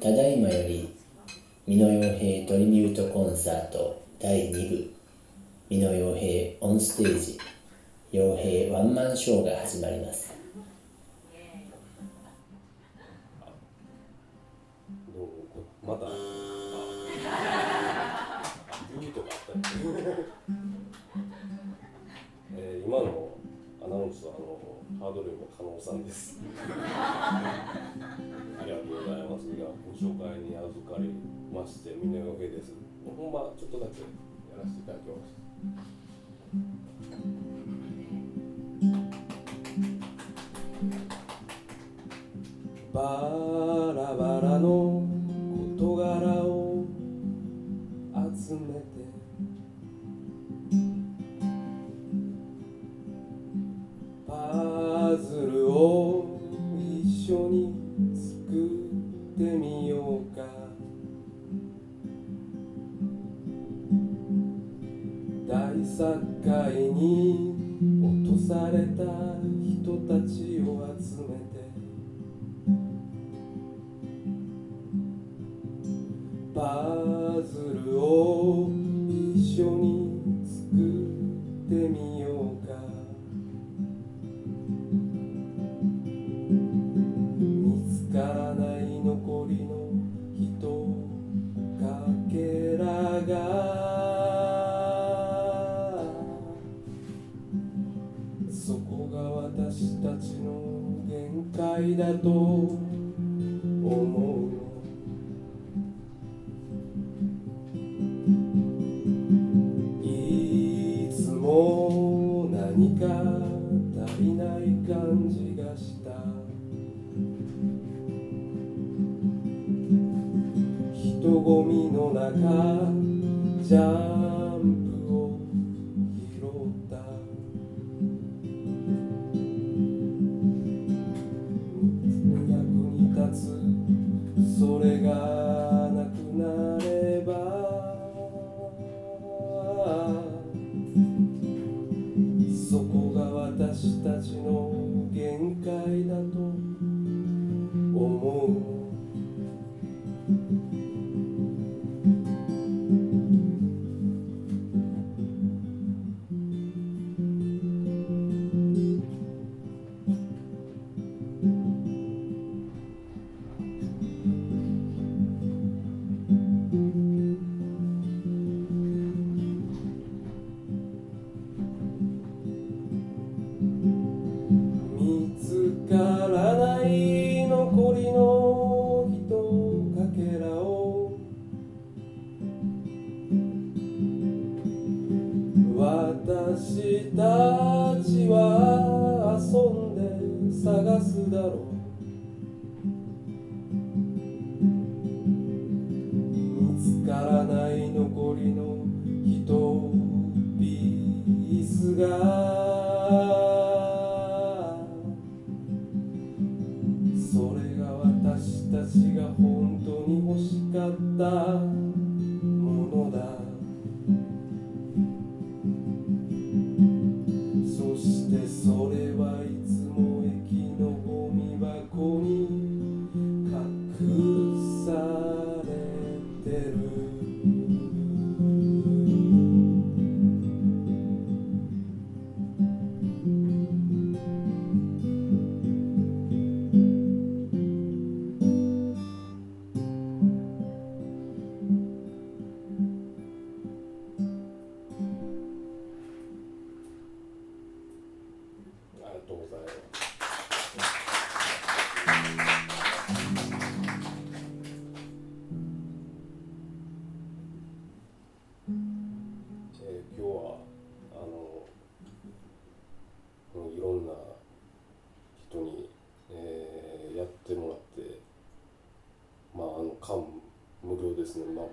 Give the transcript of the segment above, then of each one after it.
ただいまより美濃洋平トリビュートコンサート第2部美濃洋平オンステージ洋平ワンマンショーが始まります。えー今のアナウンスはあのハードルの加納さんです紹介に預かりまして峰洋平です。ほんまちょっとだけやらせていただきます。バラバラの事柄を集めてパズルを一緒に作ってみようか。大殺界に落とされた人たちを集めて。パズルを一緒に作ってみよう。だと思う。いつも何か足りない感じがした。人混みの中ジャ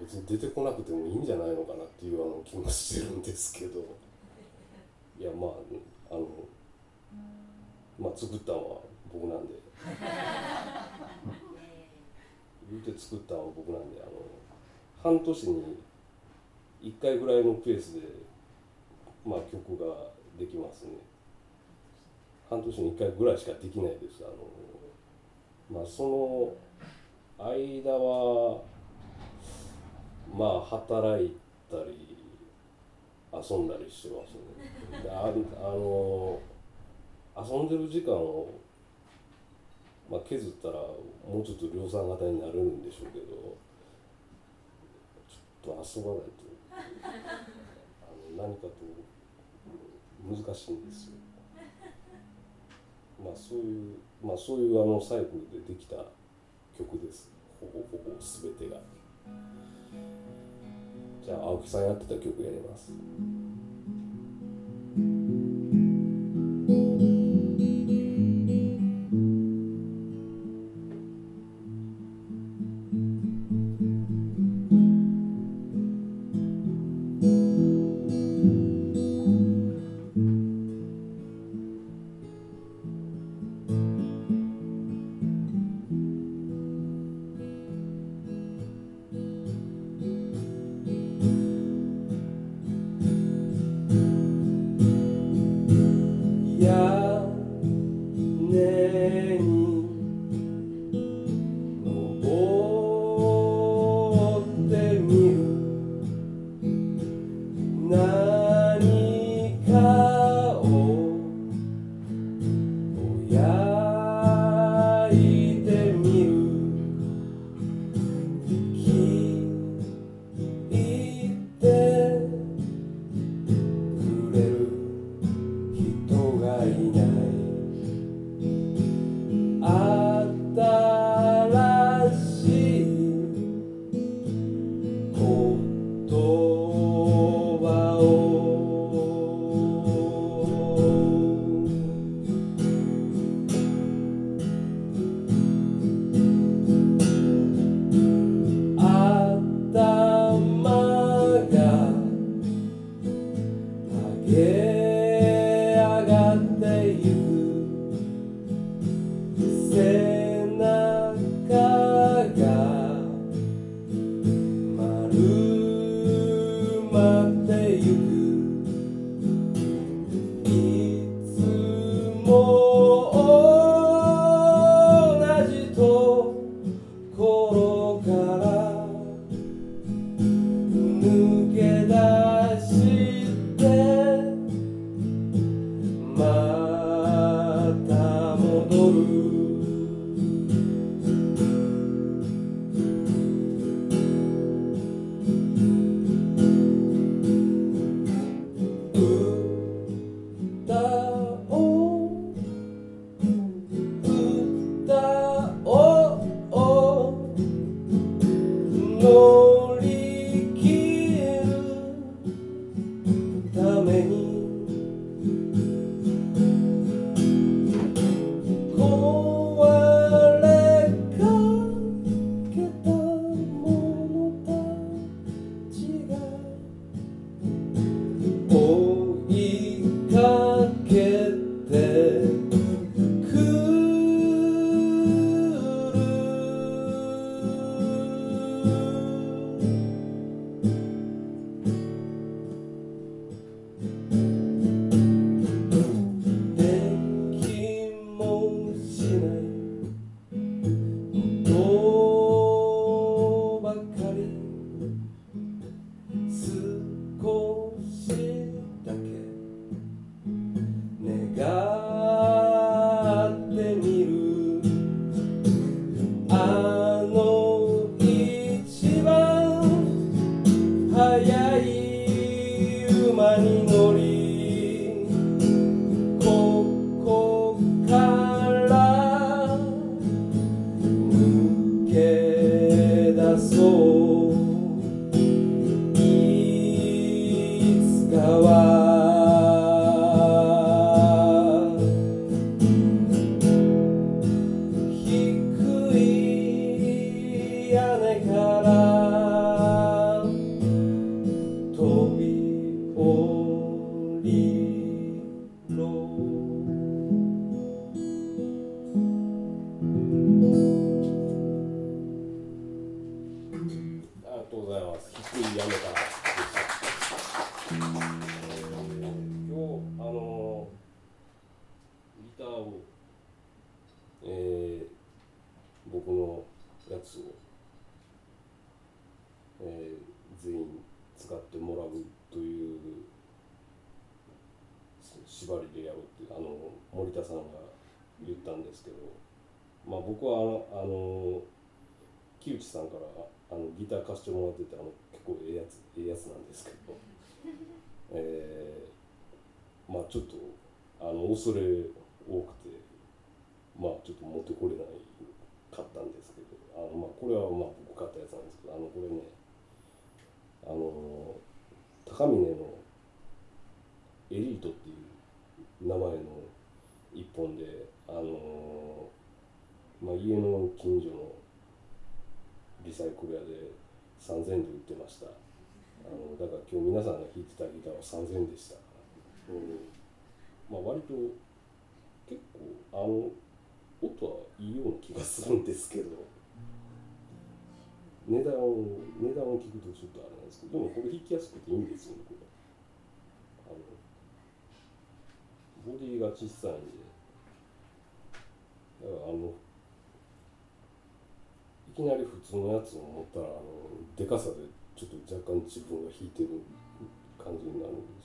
別に出てこなくてもいいんじゃないのかなっていうあの気もしてるんですけど。いやまああのまあ作ったのは僕なんで。言うて作ったのは僕なんであの半年に1回ぐらいのペースで、まあ、曲ができますね。半年に1回ぐらいしかできないです。あのまあその間はまあ働いたり遊んだりしてますねでああの遊んでる時間を、まあ、削ったらもうちょっと量産型になるんでしょうけどちょっと遊ばないとあの何かと難しいんですよ。まあそういうまあそういうあのサイクルでできた曲です。ほぼほぼ全てが。じゃあ青木さんやってた曲やります。ギターを、えー僕のやつを、えー全員使ってもらうという縛りでやろうってあの森田さんが言ったんですけど、まあ、僕はあのあの木内さんからあのギター貸してもらっててあの結構ええやつええやつなんですけど、えーまあちょっとあの恐れ多くてまあちょっと持ってこれないかったんですけどあの、まあ、これはまあ僕買ったやつなんですけどあのこれねあの高峰のエリートっていう名前の一本であの、まあ、家の近所のリサイクル屋で3000円で売ってました。あのだから今日皆さんが弾いてたギターは3000円でした、うん。まあ、割と結構あの音はような気がするんですけど。値段を値段を聞くとちょっとあれなんですけどでもこれ弾きやすくていいんですよねこれあのボディが小さいんでだからあのいきなり普通のやつを持ったらあのでかさでちょっと若干自分が弾いてる感じになるんです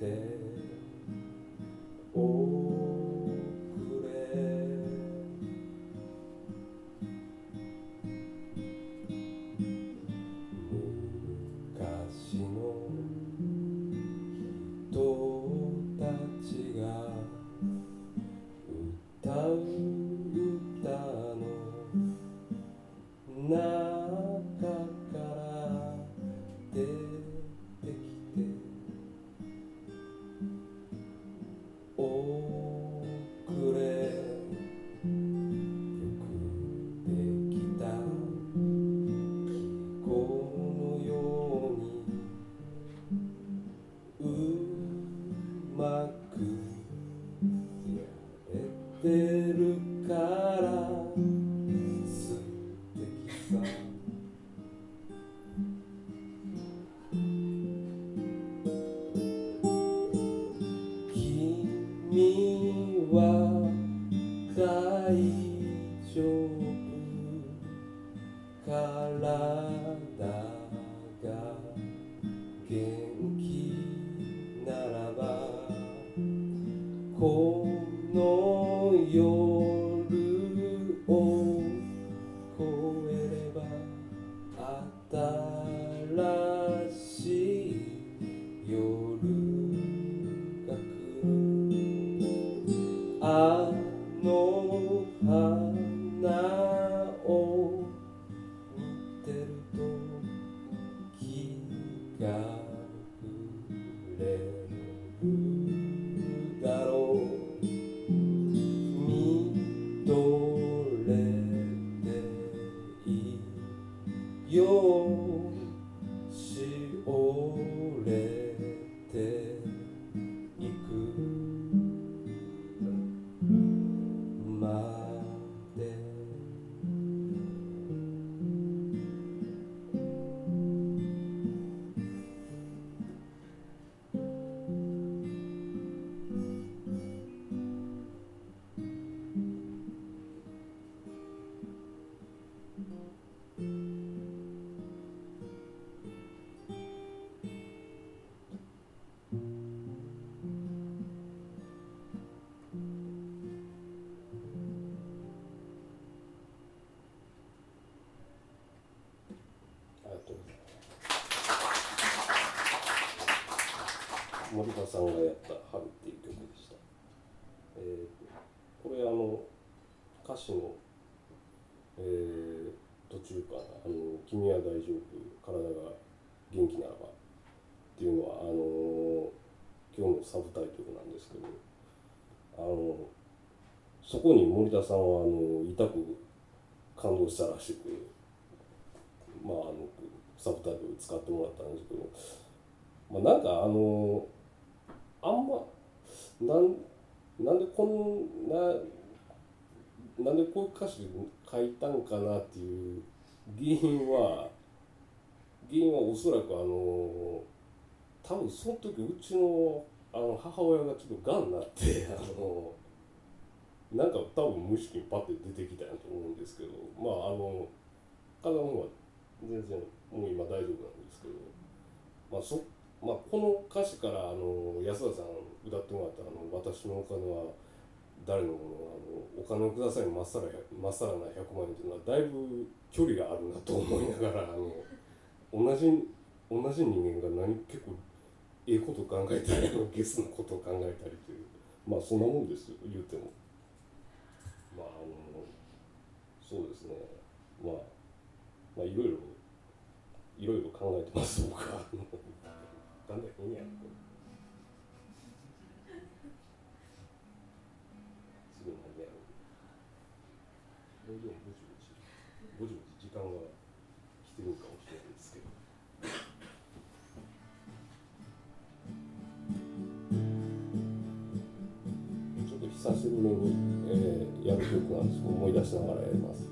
えよさんがやった「春」っていう曲でした、えー、これあの歌詞の、えー、途中からあの「君は大丈夫体が元気ならば」っていうのはあの今日のサブタイトルなんですけどあのそこに森田さんはあの痛く感動したらしくまああのサブタイトル使ってもらったんですけど、まあ、なんかあのあんまなんなんでこんななんでこういう歌詞書いたんかなっていう原因は原因はおそらくあの多分その時うちのあの母親がちょっとがんになって あのなんか多分無意識にパッて出てきたんと思うんですけどまああの体の方は全然もう今大丈夫なんですけど、まあそっまあ、この歌詞からあの安田さん歌ってもらったあの「私のお金は誰のものあのお金をくださいまっさらまっさらな100万円」というのはだいぶ距離があるなと思いながらあの同じ同じ人間が何結構ええこと考えたりゲスなことを考えたりというまあそんなもんですよ言うても。まああのそうですねまあまあいろいろいろいろ考えてます僕は。だんだん変やんこれ。すぐ何やろう。もうでもぼちぼちぼちぼち時間が来てるかもしれないですけど。ちょっと久しぶりに、えー、やる曲なんですけど思い出しながらやります。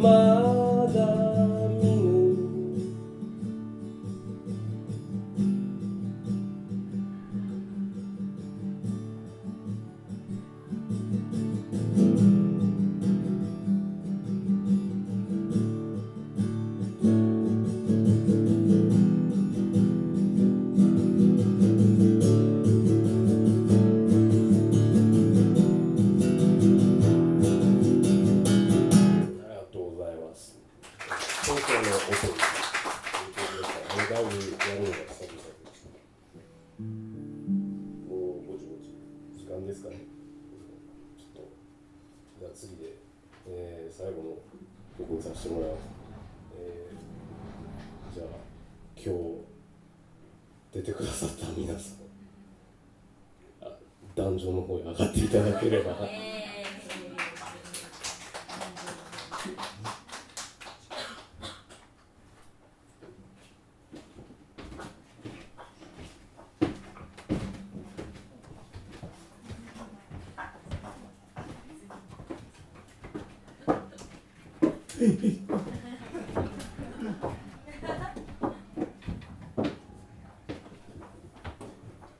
まっていただければ。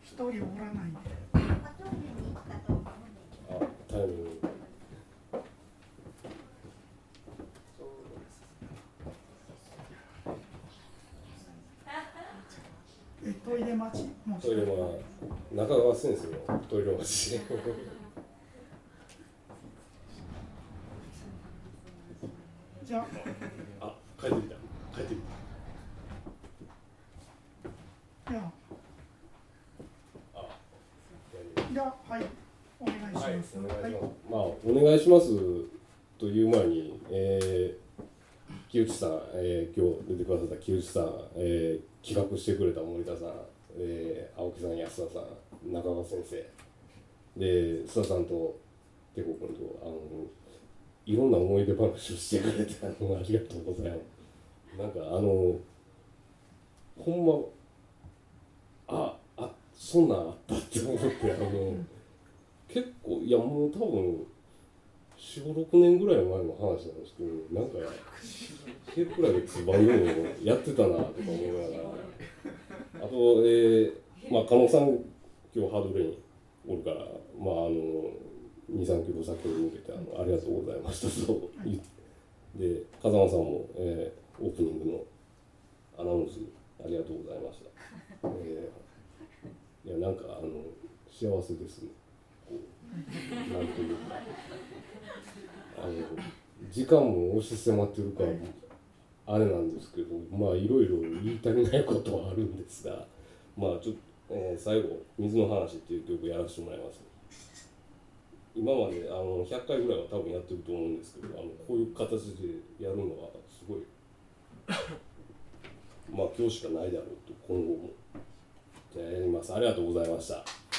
一人おらないであタイミング。えトイレ待ちもうトイレは中川先生のトイレ待ち。じゃああ、帰ってきた。帰ってきじゃあじゃあはいお願いしますはい、お願いします。はいまあ、お願いしますという前に、えー、木内さん、えー、今日出てくださった木内さん、えー、企画してくれた森田さん、えー、青木さん、安田さん、中川先生、で、須田さんと、てこ君と、あの、いろんな思い出話をしてくれて、あの、ありがとうございます。なんか、あの、ほんま、あ、あ、そんなんあったって思って、あの、結構いやもう多分46年ぐらい前の話なんですけどなんか ケープラゲっていう番組をやってたなとか思いながらあとえー、まあ加納さん今日ハードレインおるからまああの23キロ先に向けてあのありがとうございましたと言ってで風間さんも、えー、オープニングのアナウンスありがとうございました、えー、いやなんかあの幸せですねこうなんというかあの時間も押し迫ってるからあれなんですけどまあいろいろ言い足りないことはあるんですがまあちょっと、えー最後「水の話」っていう曲やらせてもらいます。今まであの100回ぐらいは多分やってると思うんですけどあのこういう形でやるのはすごいまあ今日しかないだろうと今後もじゃあやります。ありがとうございました「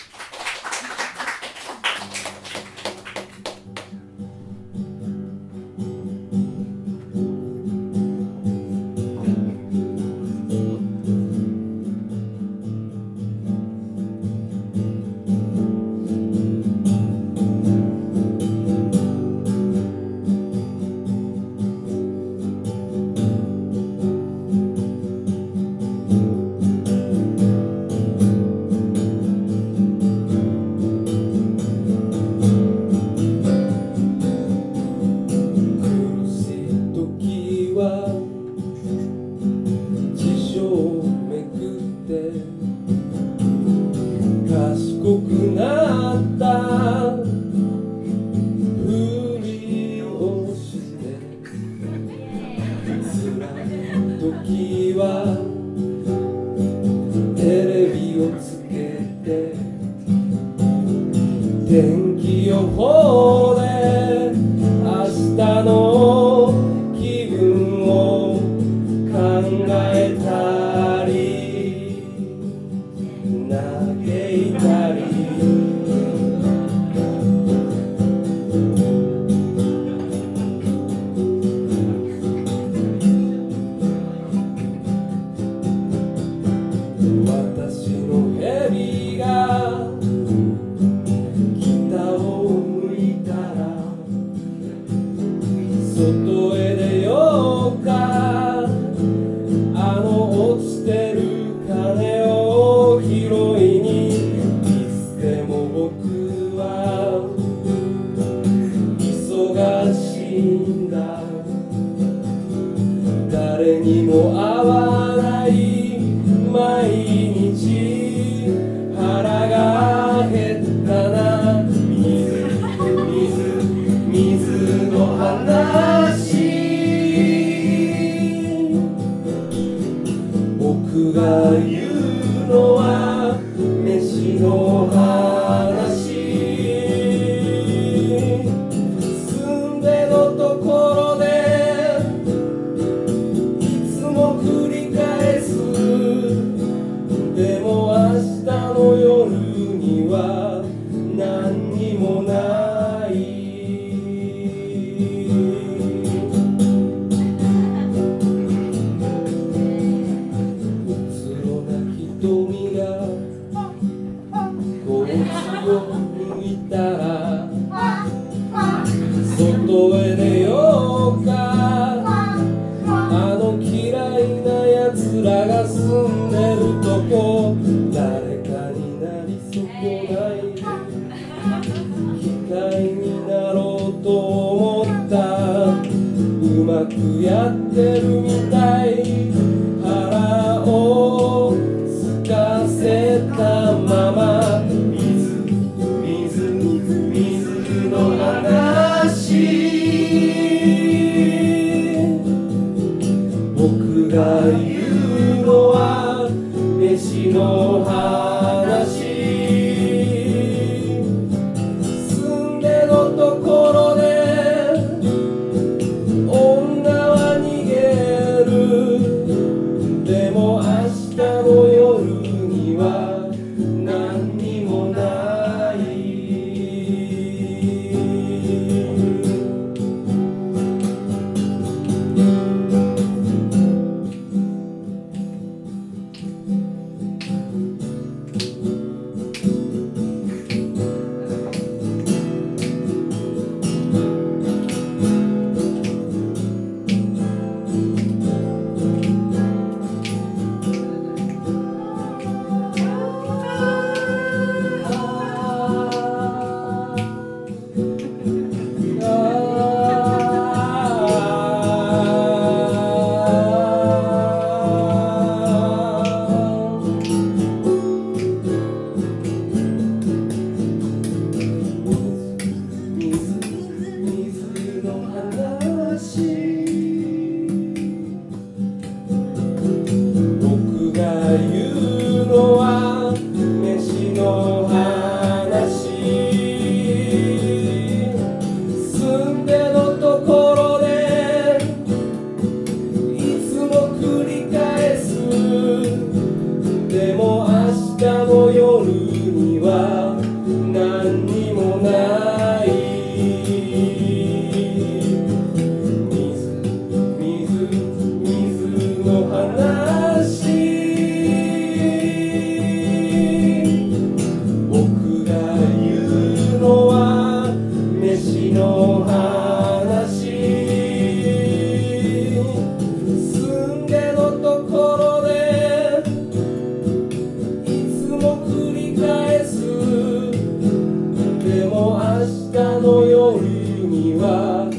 But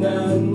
nan